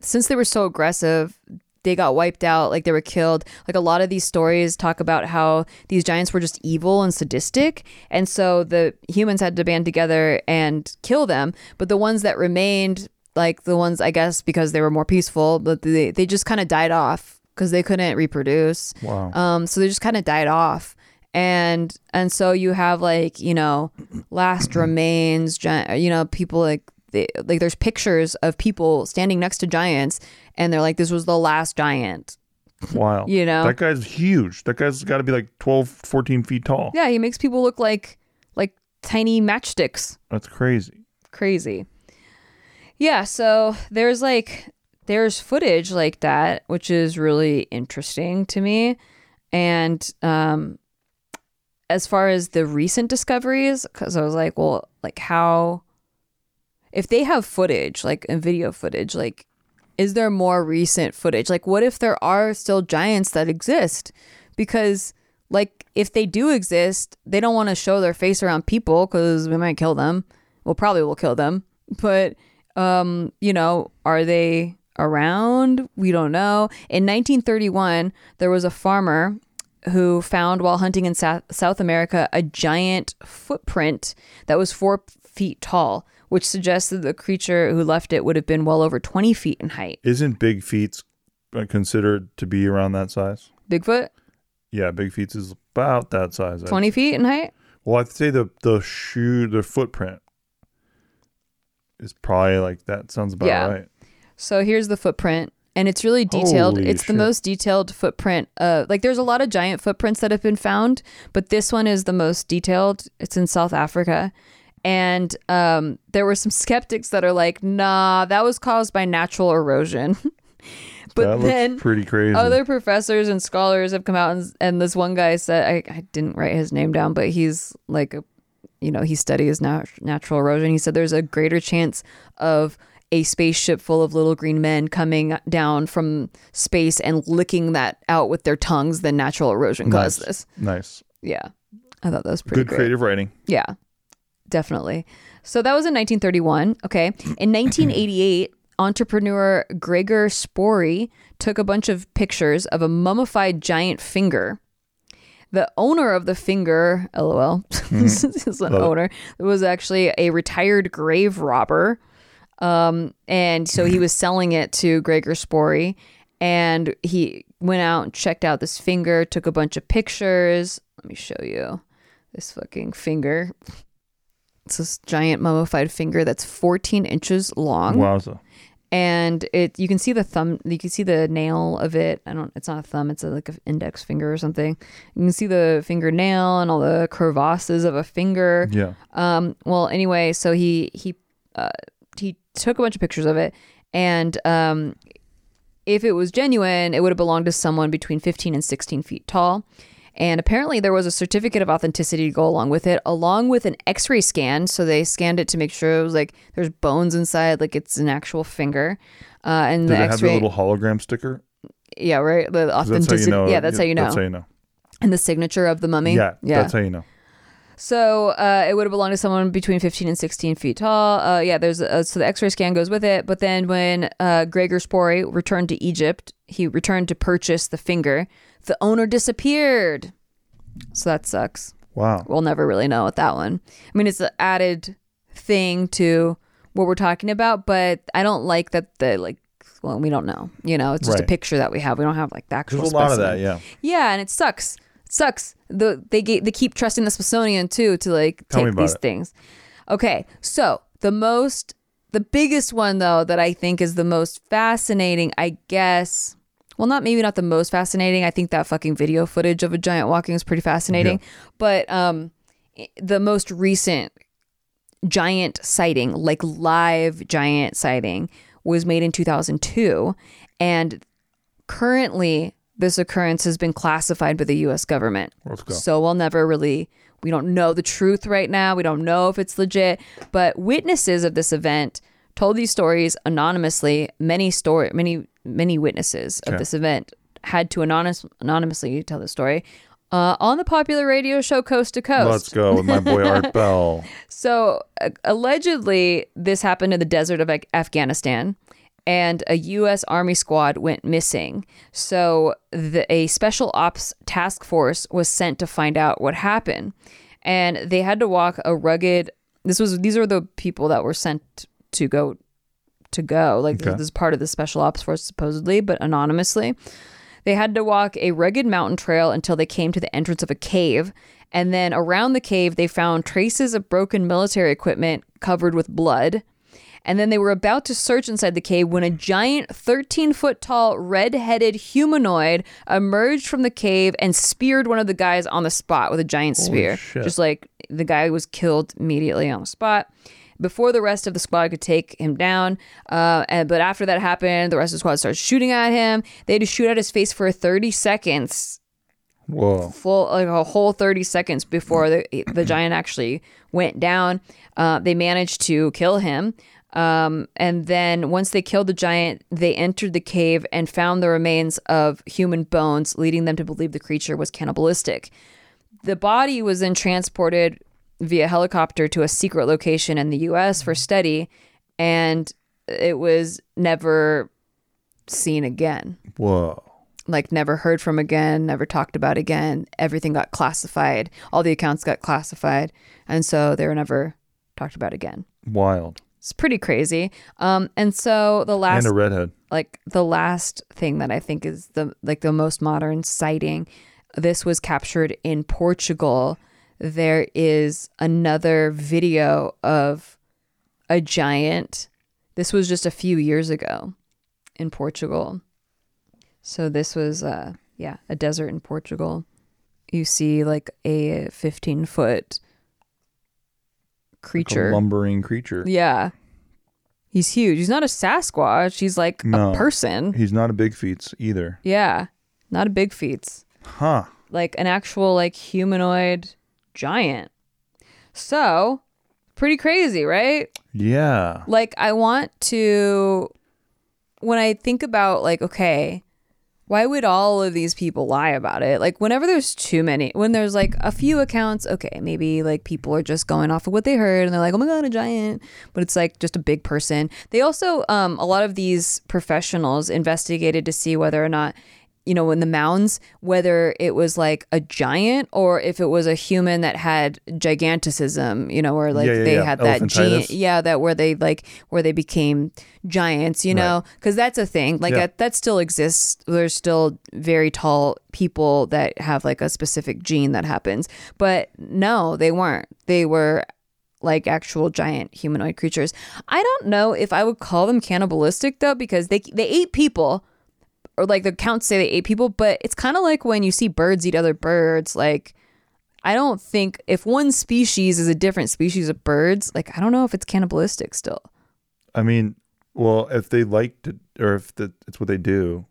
since they were so aggressive, they got wiped out, like they were killed. Like a lot of these stories talk about how these giants were just evil and sadistic, and so the humans had to band together and kill them. But the ones that remained, like the ones I guess because they were more peaceful, but they they just kind of died off because they couldn't reproduce.
Wow.
Um, so they just kind of died off. And and so you have like you know last remains, you know people like they, like there's pictures of people standing next to giants, and they're like this was the last giant.
Wow. [LAUGHS]
You know?
That guy's huge. That guy's got to be like 12, 14 feet tall.
Yeah, he makes people look like like tiny matchsticks.
That's crazy.
Crazy. Yeah, so there's like there's footage like that, which is really interesting to me. And um as far as the recent discoveries, because I was like, well, like how if they have footage, like and video footage, like is there more recent footage? Like what if there are still giants that exist? Because like if they do exist, they don't want to show their face around people because we might kill them. Well, probably will kill them. But um, you know, are they around? We don't know. In 1931, there was a farmer who found while hunting in South, South America a giant footprint that was four feet tall, which suggests that the creature who left it would have been well over 20 feet in height.
Isn't Big Feet's considered to be around that size?
Bigfoot,
Yeah, Big Feet's is about that size. I'd
20 feet in height?
Well, I'd say the the shoe, the footprint is probably like that. Sounds about
Yeah.
right.
So here's the footprint, and it's really detailed.
Holy
it's the most detailed footprint. Uh, like there's a lot of giant footprints that have been found, but this one is the most detailed. It's in South Africa, and um, there were some skeptics that are like, "Nah, that was caused by natural erosion." [LAUGHS] but
that
then
pretty crazy.
other professors and scholars have come out and, and this one guy said I, I didn't write his name down but he's like a you know he studies nat- natural erosion he said there's a greater chance of a spaceship full of little green men coming down from space and licking that out with their tongues than natural erosion caused
Nice.
this
nice,
yeah i thought that was pretty
good
great.
creative writing.
Yeah, definitely. So that was in 1931. Okay. In [CLEARS THROAT] 1988, entrepreneur Gregor Spörri took a bunch of pictures of a mummified giant finger. The owner of the finger, lol, [LAUGHS] this is an
Love it.
owner, was actually a retired grave robber. Um, and so he was selling it to Gregor Spörri. and he went out and checked out this finger, took a bunch of pictures. Let me show you this fucking finger. [LAUGHS] It's this giant mummified finger that's 14 inches long.
Wowza.
and it you can see the thumb you can see the nail of it. I don't it's not a thumb it's a, like an index finger or something. You can see the fingernail and all the crevasses of a finger.
Yeah.
um well anyway so he he uh, he took a bunch of pictures of it. And um if it was genuine it would have belonged to someone between 15 and 16 feet tall and apparently there was a certificate of authenticity to go along with it along with an x-ray scan so they scanned it to make sure it was like there's bones inside like it's an actual finger uh, and
Did
the
it have the little hologram sticker?
yeah right the
'Cause That's how
authenticity
you know.
yeah that's how you know
That's how you know.
and the signature of the mummy
Yeah,
yeah
That's how you know.
So uh, it would have belonged to someone between 15 and 16 feet tall. Uh, yeah, there's a, so the X-ray scan goes with it. But then when uh, Gregor Spörri returned to Egypt, he returned to purchase the finger. The owner disappeared. So that sucks.
Wow.
We'll never really know with that one. I mean, it's an added thing to what we're talking about, but I don't like that the like. Well, we don't know. You know, it's just a picture that we have. We don't have like the actual.
There's a lot of that. Yeah.
Yeah, and it sucks. Sucks. The they get they keep trusting the Smithsonian too to like
Tell
take these
it.
things. Okay, so the most the biggest one though that I think is the most fascinating, I guess. Well, not maybe not the most fascinating. I think that fucking video footage of a giant walking is pretty fascinating. But um the most recent giant sighting, like live giant sighting, was made in 2002 and currently this occurrence has been classified by the US government.
Let's go.
So we'll never really we don't know the truth right now. We don't know if it's legit, but witnesses of this event told these stories anonymously. Many story many many witnesses of
Okay.
this event had to anonymous, anonymously tell the story uh, on the popular radio show Coast to Coast.
Let's go with my boy Art [LAUGHS] Bell.
So uh, allegedly, this happened in the desert of Af- Afghanistan, and a U.S. Army squad went missing. So the, a special ops task force was sent to find out what happened, and they had to walk a rugged. This was these are the people that were sent to go to go. Like
Okay.
this is part of the special ops force supposedly, but anonymously. They had to walk a rugged mountain trail until they came to the entrance of a cave. And then around the cave, they found traces of broken military equipment covered with blood. And then they were about to search inside the cave when a giant 13 foot tall red headed humanoid emerged from the cave and speared one of the guys on the spot with a giant spear.
shit.
Just like the guy was killed immediately on the spot before the rest of the squad could take him down. Uh, and but after that happened, the rest of the squad started shooting at him. They had to shoot at his face for 30 seconds,
Whoa.
full like a whole 30 seconds before the the giant actually went down. Uh, they managed to kill him. Um, and then once they killed the giant, they entered the cave and found the remains of human bones, leading them to believe the creature was cannibalistic. The body was then transported via helicopter to a secret location in the US for study, and it was never seen again.
Whoa.
Like, never heard from again, never talked about again. Everything got classified. All the accounts got classified. And so they were never talked about again.
Wild.
It's pretty crazy. Um, and so the last
and a redhead.
like the last thing that I think is the like the most modern sighting. This was captured in Portugal. There is another video of a giant. This was just a few years ago in Portugal. So this was uh yeah, a desert in Portugal. You see like a 15 foot
Like a
creature.
lumbering creature.
Yeah. He's huge. He's not a Sasquatch. He's like
No.
a person.
He's not a big feats either.
Yeah. Not a big feats.
Huh.
Like an actual like humanoid giant. So, pretty crazy, right?
Yeah.
Like I want to when I think about like okay, why would all of these people lie about it? Like whenever there's too many, when there's like a few accounts, okay, maybe like people are just going off of what they heard and they're like, "Oh my god, a giant." But it's like just a big person. They also um a lot of these professionals investigated to see whether or not you know, in the mounds, whether it was like a giant or if it was a human that had giganticism, you know, or like
Yeah, yeah,
they
yeah.
had that gene, yeah, that where they like where they became giants, you know, because that's a thing. Like that, that still exists. There's still very tall people that have like a specific gene that happens, but no, they weren't. They were like actual giant humanoid creatures. I don't know if I would call them cannibalistic though, because they they ate people, or like the accounts say they ate people. But it's kind of like when you see birds eat other birds. Like I don't think if one species is a different species of birds, like I don't know if it's cannibalistic still.
I mean, well, if they like to, or if the, it's what they do,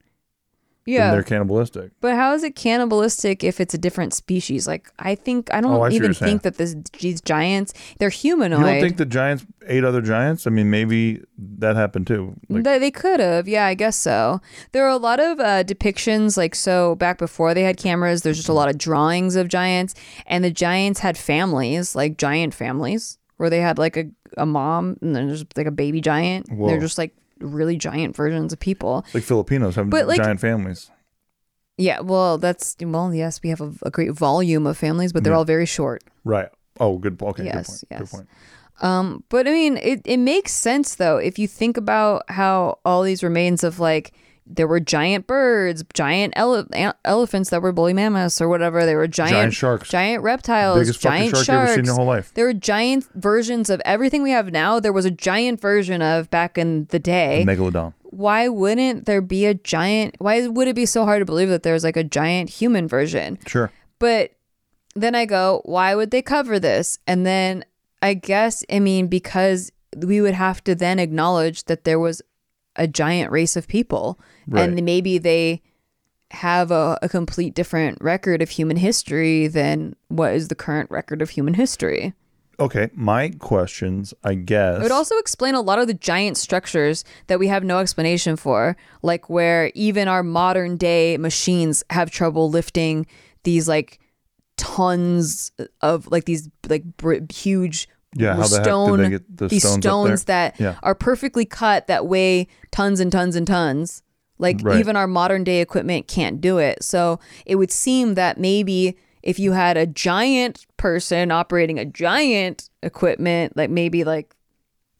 Yeah,
they're cannibalistic.
but how is it cannibalistic if it's a different species? Like I think I don't
Oh, I see what
even
you're saying.
think that this these giants they're humanoid.
You don't think the giants ate other giants? I mean, maybe that happened too. Like,
they, they could have, yeah, I guess so. There are a lot of uh, depictions, like so back before they had cameras. There's just a lot of drawings of giants, and the giants had families, like giant families, where they had like a, a mom and then there's like a baby giant.
Whoa.
They're just like really giant versions of people.
like Filipinos have
But, like-
giant families.
Yeah, well, that's well, yes, we have a, a great volume of families, but they're
Yeah.
all very short.
Right. Oh, good. Okay.
Yes,
good point.
yes.
Good.
Um, but I mean, it, it makes sense though if you think about how all these remains of like there were giant birds, giant ele- elephants that were woolly mammoths or whatever. There were giant,
Giant sharks.
giant reptiles,
Biggest fucking
giant
shark You've ever seen in your whole life.
There were giant versions of everything we have now. There was a giant version of back in the day.
Megalodon.
Why wouldn't there be a giant? Why would it be so hard to believe that there's like a giant human version?
Sure.
But then I go, why would they cover this? And then I guess, I mean, because we would have to then acknowledge that there was a giant race of people.
Right.
And maybe they have a, a complete different record of human history than what is the current record of human history.
Okay. My questions, I guess.
It would also explain a lot of the giant structures that we have no explanation for, like where even our modern day machines have trouble lifting these like tons of like these like br- huge
Yeah, how the heck did
stone
they get the
these
stones
stones that
Yeah.
are perfectly cut that weigh tons and tons and tons. Like
Right.
even our modern day equipment can't do it. So it would seem that maybe if you had a giant person operating a giant equipment, like maybe like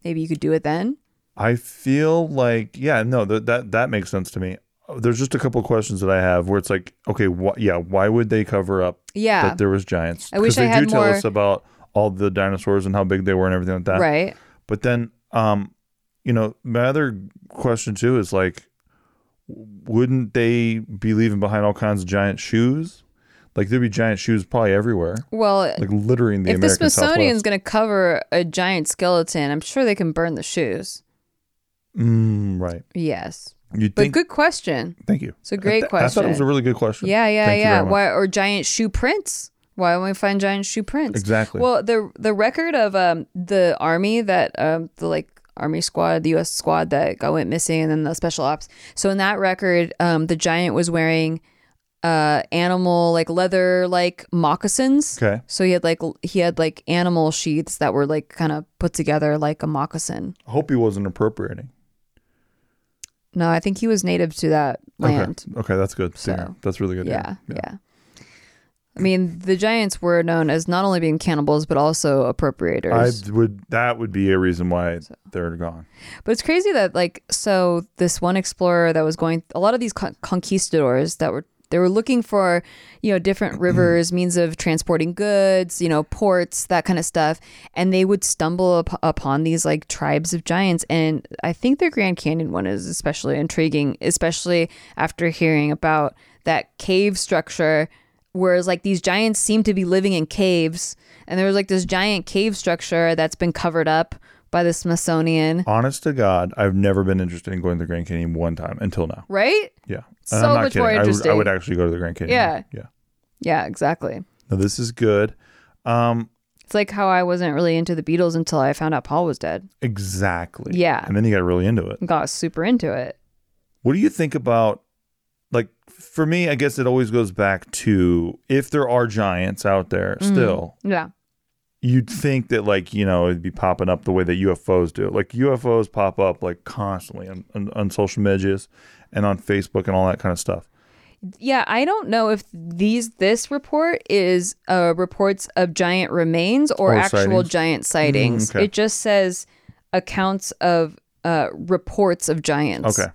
maybe you could do it then.
I feel like yeah, no, that that that makes sense to me. There's just a couple of questions that I have where it's like, okay, wh- yeah, why would they cover up
Yeah.
that there was giants?
I wish I
they
had
do tell
more-
us about all the dinosaurs and how big they were and everything like that.
right.
But then, um, you know, my other question too is like, wouldn't they be leaving behind all kinds of giant shoes? Like there'd be giant shoes probably everywhere,
Well,
like littering the
if the Smithsonian's going to cover a giant skeleton, I'm sure they can burn the shoes.
Mm, right.
Yes.
You
But good question.
thank you.
It's a great
I, th- I thought it was a really good question.
Yeah, yeah,
Thank
yeah. Why or giant shoe prints? Why don't we find giant shoe prints?
Exactly.
Well, the the record of um the army that um the like army squad, the U.S. squad that got went missing, and then the special ops. So in that record, um, the giant was wearing uh animal like leather like moccasins.
Okay.
So he had like l- he had like animal sheaths that were like kind of put together like a moccasin.
I hope he wasn't appropriating.
No, I think he was native to that land.
Okay. Okay, that's good.
So,
hear. that's really good.
Yeah,
hear.
yeah. I mean, the giants were known as not only being cannibals but also appropriators.
I would. That would be a reason why they're gone.
But it's crazy that like so this one explorer that was going a lot of these con- conquistadors that were they were looking for you know different [CLEARS THROAT] rivers means of transporting goods you know ports that kind of stuff and they would stumble up- upon these like tribes of giants and i think the grand canyon one is especially intriguing especially after hearing about that cave structure whereas like these giants seem to be living in caves and there was like this giant cave structure that's been covered up by the smithsonian
Honest to God, I've never been interested in going to the Grand Canyon one time until now.
right
Yeah.
So
I'm not
much
kidding.
more
I would, I would actually go to the Grand Canyon.
Yeah.
Yeah.
yeah exactly
No, this is good. Um,
it's like how i wasn't really into the beatles until i found out paul was dead
exactly.
Yeah.
And then you got really into it.
got super into it
What do you think about like for me, I guess it always goes back to if there are giants out there
Mm-hmm.
still,
yeah
you'd think that like, you know, it'd be popping up the way that UFOs do. Like UFOs pop up like constantly on, on, on social medias and on Facebook and all that kind of stuff.
Yeah, I don't know if these this report is uh, reports of giant remains or
Or
actual
sightings?
giant sightings.
okay.
It just says accounts of uh, reports of giants.
Okay.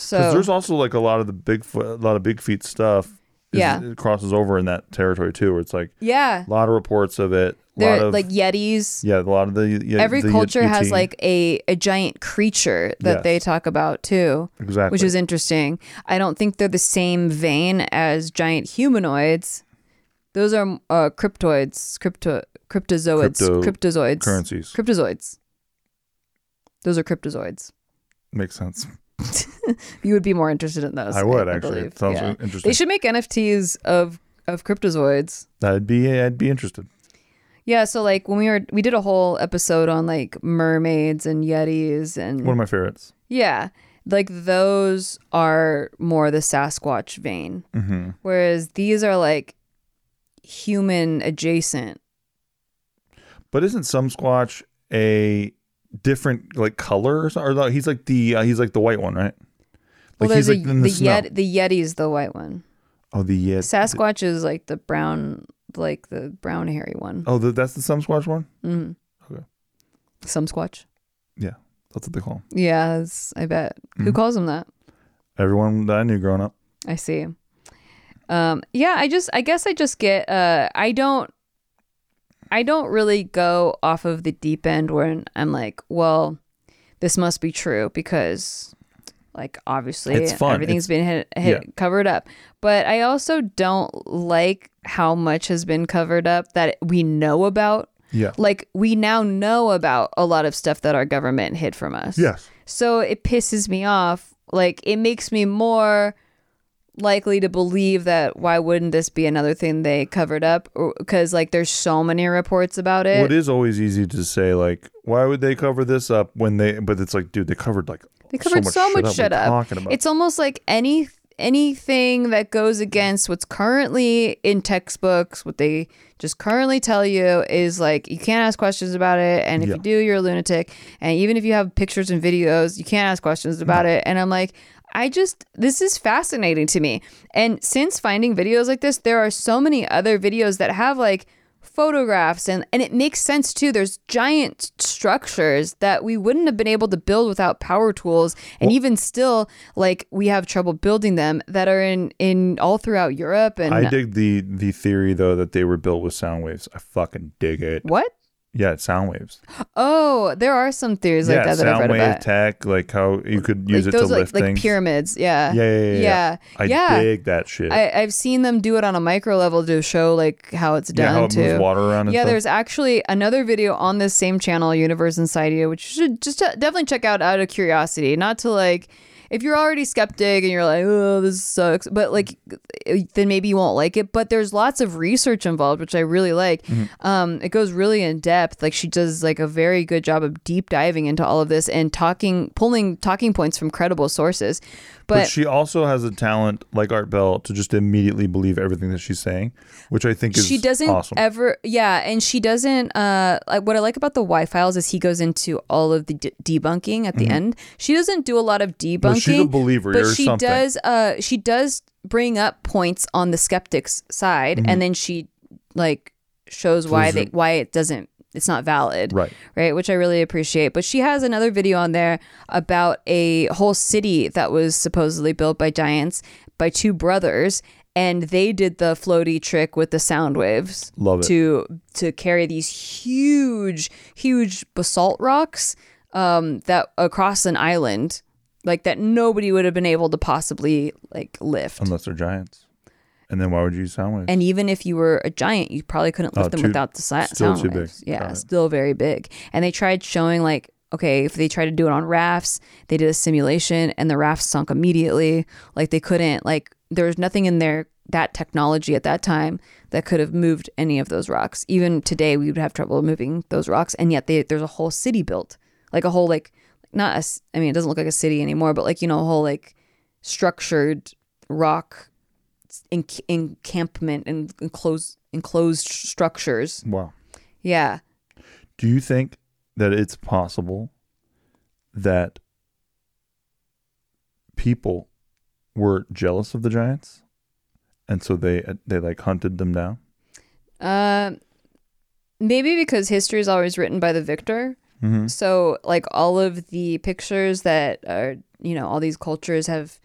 Because
So
there's also like a lot of the Bigfoot, a lot of big feet stuff. is-
Yeah.
it crosses over in that territory too, where it's like
yeah,
a lot of reports of it. A lot
they're
of
like yetis.
yeah, a lot of the yeah,
Every
the
culture has
Yeti.
like a, a giant creature that
Yes.
they talk about too,
exactly
which is interesting. I don't think they're the same vein as giant humanoids. Those are uh, cryptoids, crypto, cryptozoids,
Crypto-
cryptozoids,
currencies
cryptozoids. Those are cryptozoids.
makes sense. [LAUGHS]
You would be more interested in those.
I would
I
actually.
believe.
It sounds
Yeah.
interesting.
They should make NFTs of of cryptozoids.
I'd be I'd be interested.
Yeah, so like when we were we did a whole episode on like mermaids and yetis and
One of my favorites.
yeah, like those are more the Sasquatch vein,
hmm
whereas these are like human adjacent.
But isn't some Squatch a different like color or something? Or no, he's like the uh, he's like the white one, right?
Well,
he's
there's
like
a,
the,
the
snow.
yet the yeti's the white one.
oh, the Yet.
Sasquatch is like the brown, like the brown hairy one.
Oh, the, that's the some Squatch one.
Mm-hmm.
Okay.
Some squatch. Yeah.
That's what they call him.
Yeah, I bet. Who
Mhm.
calls them that?
Everyone that I knew growing up.
I see. Um, yeah, I just, I guess I just get, uh, I don't, I don't really go off of the deep end when I'm like, well, this must be true because, like, obviously
It's fun.
everything's
It's-
been hit, hit covered up. But I also don't like how much has been covered up that we know about.
Yeah.
Like, we now know about a lot of stuff that our government hid from us.
Yes.
So it pisses me off. Like it makes me more likely to believe that why wouldn't this be another thing they covered up because like there's so many reports about it.
It is always easy to say like, why would they cover this up when they? But it's like, dude, they covered like
They covered so much shit
What are you
up.
Talking about?
It's almost like any anything that goes against what's currently in textbooks, what they just currently tell you is like you can't ask questions about it, and if
Yeah.
you do, you're a lunatic. And even if you have pictures and videos, you can't ask questions about it. And I'm like, I just this is fascinating to me. And since finding videos like this, there are so many other videos that have like photographs and and it makes sense too there's giant structures that we wouldn't have been able to build without power tools and even still like we have trouble building them that are in in all throughout Europe and
I dig the the theory though that they were built with sound waves. I fucking dig it.
what
Yeah, it's sound waves.
oh there are some theories like
yeah,
that that I've
sound
read
wave
about
tech, like how you could use
like
it to
those like,
lift
like
things.
pyramids yeah
Yeah, yeah, yeah, yeah.
yeah
I
yeah.
dig that shit.
I, I've seen them do it on a micro level to show like how it's done
yeah, how it
too.
moves water around. And
yeah,
stuff.
there's actually another video on this same channel, Universe Inside You, which you should just uh, definitely check out out of curiosity. Not to like, if you're already skeptic and you're like, oh, this sucks, but like, then maybe you won't like it. But there's lots of research involved, which I really like.
Mm-hmm.
Um, it goes really in depth. Like she does like a very good job of deep diving into all of this and talking, pulling talking points from credible sources.
But,
But,
she also has a talent like Art Bell to just immediately believe everything that she's saying, which I think is
she doesn't
awesome.
ever yeah and she doesn't uh like what i like about the Why Files is he goes into all of the de- debunking at the end she doesn't do a lot of debunking
Mm-hmm. Well, she's a believer
but
or
she
something.
does uh she does bring up points on the skeptics side
Mm-hmm.
and then she like shows why they why it doesn't it's not valid
Right.
right which i really appreciate but she has another video on there about a whole city that was supposedly built by giants by two brothers and they did the floaty trick with the sound waves
Love it.
to to carry these huge huge basalt rocks um that across an island like that nobody would have been able to possibly like lift
Unless they're giants. And then why would you use sound waves?
and even if you were a giant, you probably couldn't lift
Oh,
them
too-
without the si-
still
sound
too big.
Yeah,
Got it.
still very big. And they tried showing like, okay, if they tried to do it on rafts, they did a simulation and the rafts sunk immediately. Like they couldn't like there was nothing in there that technology at that time that could have moved any of those rocks. Even today, we would have trouble moving those rocks, and yet they, there's a whole city built, like a whole like not a, I mean, it doesn't look like a city anymore, but like you know, a whole like structured rock enc- encampment and enclosed enclosed structures.
wow.
Yeah.
Do you think that it's possible that people were jealous of the giants and so they they like hunted them down.
Uh, maybe because history is always written by the victor.
Mm-hmm.
So, like all of the pictures that are, you know, all these cultures have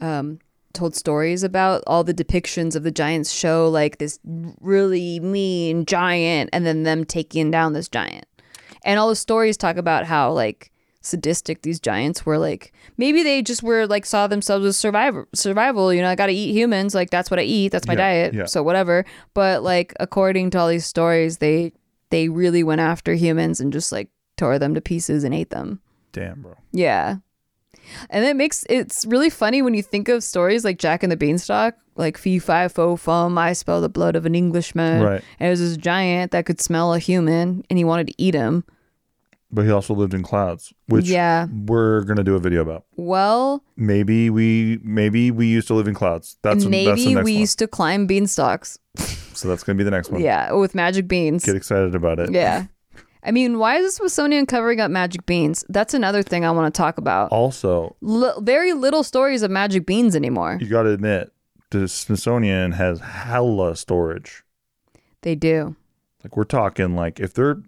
um, told stories about, all the depictions of the giants show like this really mean giant and then them taking down this giant. And all the stories talk about how like sadistic these giants were like maybe they just were like saw themselves as survivor survival you know i gotta eat humans like that's what i eat that's my
Yeah,
diet
yeah.
so whatever but like according to all these stories they they really went after humans and just like tore them to pieces and ate them
Damn, bro.
yeah and it makes it's really funny when you think of stories like jack and the beanstalk like fee fi fo fum i spell the blood of an englishman
Right.
and it was this giant that could smell a human and he wanted to eat him
But he also lived in clouds, which
yeah
we're gonna do a video about.
well
Maybe we maybe we used to live in clouds. That's that's
maybe
next
we
one.
used to climb beanstalks [LAUGHS]
So that's gonna be the next one.
yeah with magic beans
Get excited about it.
yeah [LAUGHS] i mean why is the smithsonian covering up magic beans? That's another thing i want to talk about.
Also,
L- very little stories of magic beans anymore.
you got to admit, the Smithsonian has hella storage.
they do.
Like we're talking like if they're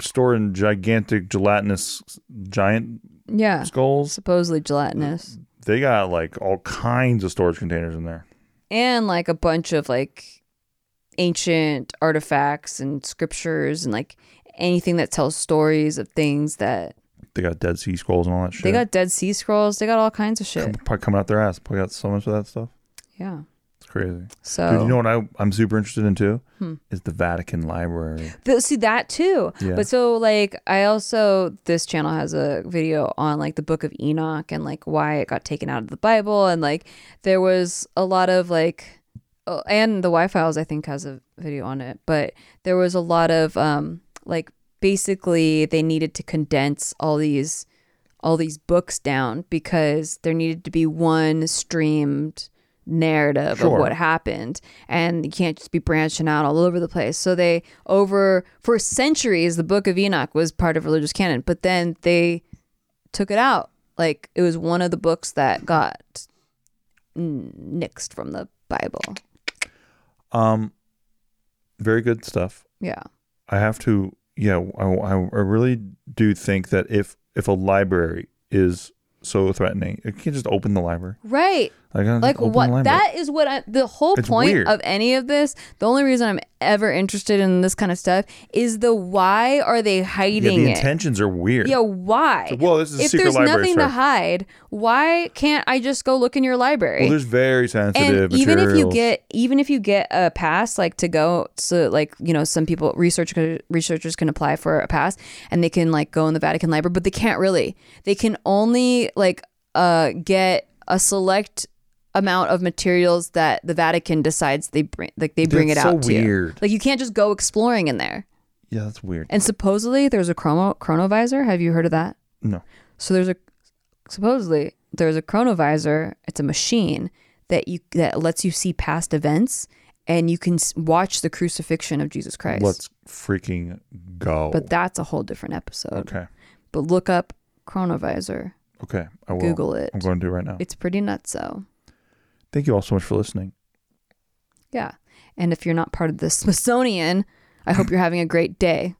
storing gigantic gelatinous giant
yeah
skulls,
supposedly gelatinous.
they got like all kinds of storage containers in there.
and like a bunch of like ancient artifacts and scriptures and like anything that tells stories of things that
They got Dead Sea Scrolls and all that shit.
they got dead sea scrolls they got all kinds of shit
Probably coming out their ass. Probably got so much of that stuff.
yeah
It's crazy.
so
Dude, you know what I, I'm super interested in too?
Hmm.
Is the Vatican Library.
Th- see that too
Yeah.
but so like i also this channel has a video on like the book of enoch and like why it got taken out of the bible and like there was a lot of like and the Why Files i think has a video on it but there was a lot of um like basically they needed to condense all these all these books down because there needed to be one streamed narrative
Sure.
of what happened and you can't just be branching out all over the place. So they over for centuries the book of enoch was part of religious canon but then they took it out. Like it was one of the books that got nixed from the bible
Um, very good stuff.
yeah
I have to, yeah, I, I, really do think that if if a library is so threatening, you can't just open the library.
right
Like,
like
open the
what
library.
that is what I, the whole
It's
point
weird.
of any of this the only reason i'm ever interested in this kind of stuff is the why are they
yeah,
hiding
the
it
intentions are weird.
yeah why
So, well, this is a
if
secret
there's
library,
nothing
sir.
to hide why can't i just go look in your library
Well, there's very sensitive
and even if you get even if you get a pass like to go so like you know some people research researchers can apply for a pass and they can like go in the vatican library but they can't really they can only like uh get a select amount of materials that the vatican decides they bring like they bring
That's
it
so
out to
weird.
like you can't just go exploring in there
yeah, that's weird.
and supposedly there's a chrono chronovisor have you heard of that
No.
so there's a supposedly there's a chronovisor. It's a machine that you that lets you see past events, and you can watch the crucifixion of Jesus Christ.
Let's freaking go.
but that's a whole different episode.
okay.
But look up chronovisor.
Okay. I will.
Google it.
I'm going to do it right now.
It's pretty nutso.
Thank you all so much for listening.
Yeah. And if you're not part of the Smithsonian, I hope you're having a great day.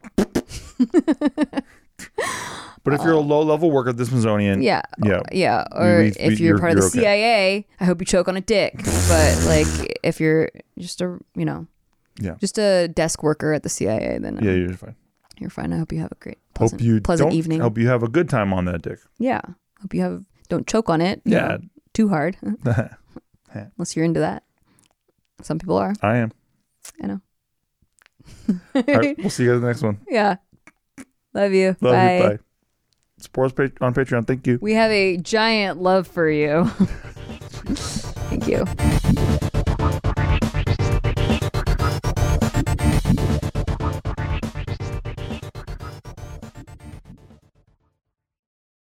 But if you're a low level worker at the Smithsonian,
Yeah.
yeah,
Yeah. Or
we-
if you're,
you're-
part of the
okay.
CIA, I hope you choke on a dick. but like if you're just a you know
Yeah.
just a desk worker at the CIA, then
yeah,
um,
you're fine.
you're fine. I hope you have a great pleasant,
hope you
pleasant evening.
Hope you have a good time on that dick.
yeah. Hope you have don't choke on it.
Yeah.
know, too hard. [LAUGHS] Unless you're into that. Some people are.
I am.
I know.
All right, we'll see you guys in the next one.
yeah. Love you.
Love
bye.
you. Bye. Support us on Patreon. Thank you.
We have a giant love for you. [LAUGHS] Thank you.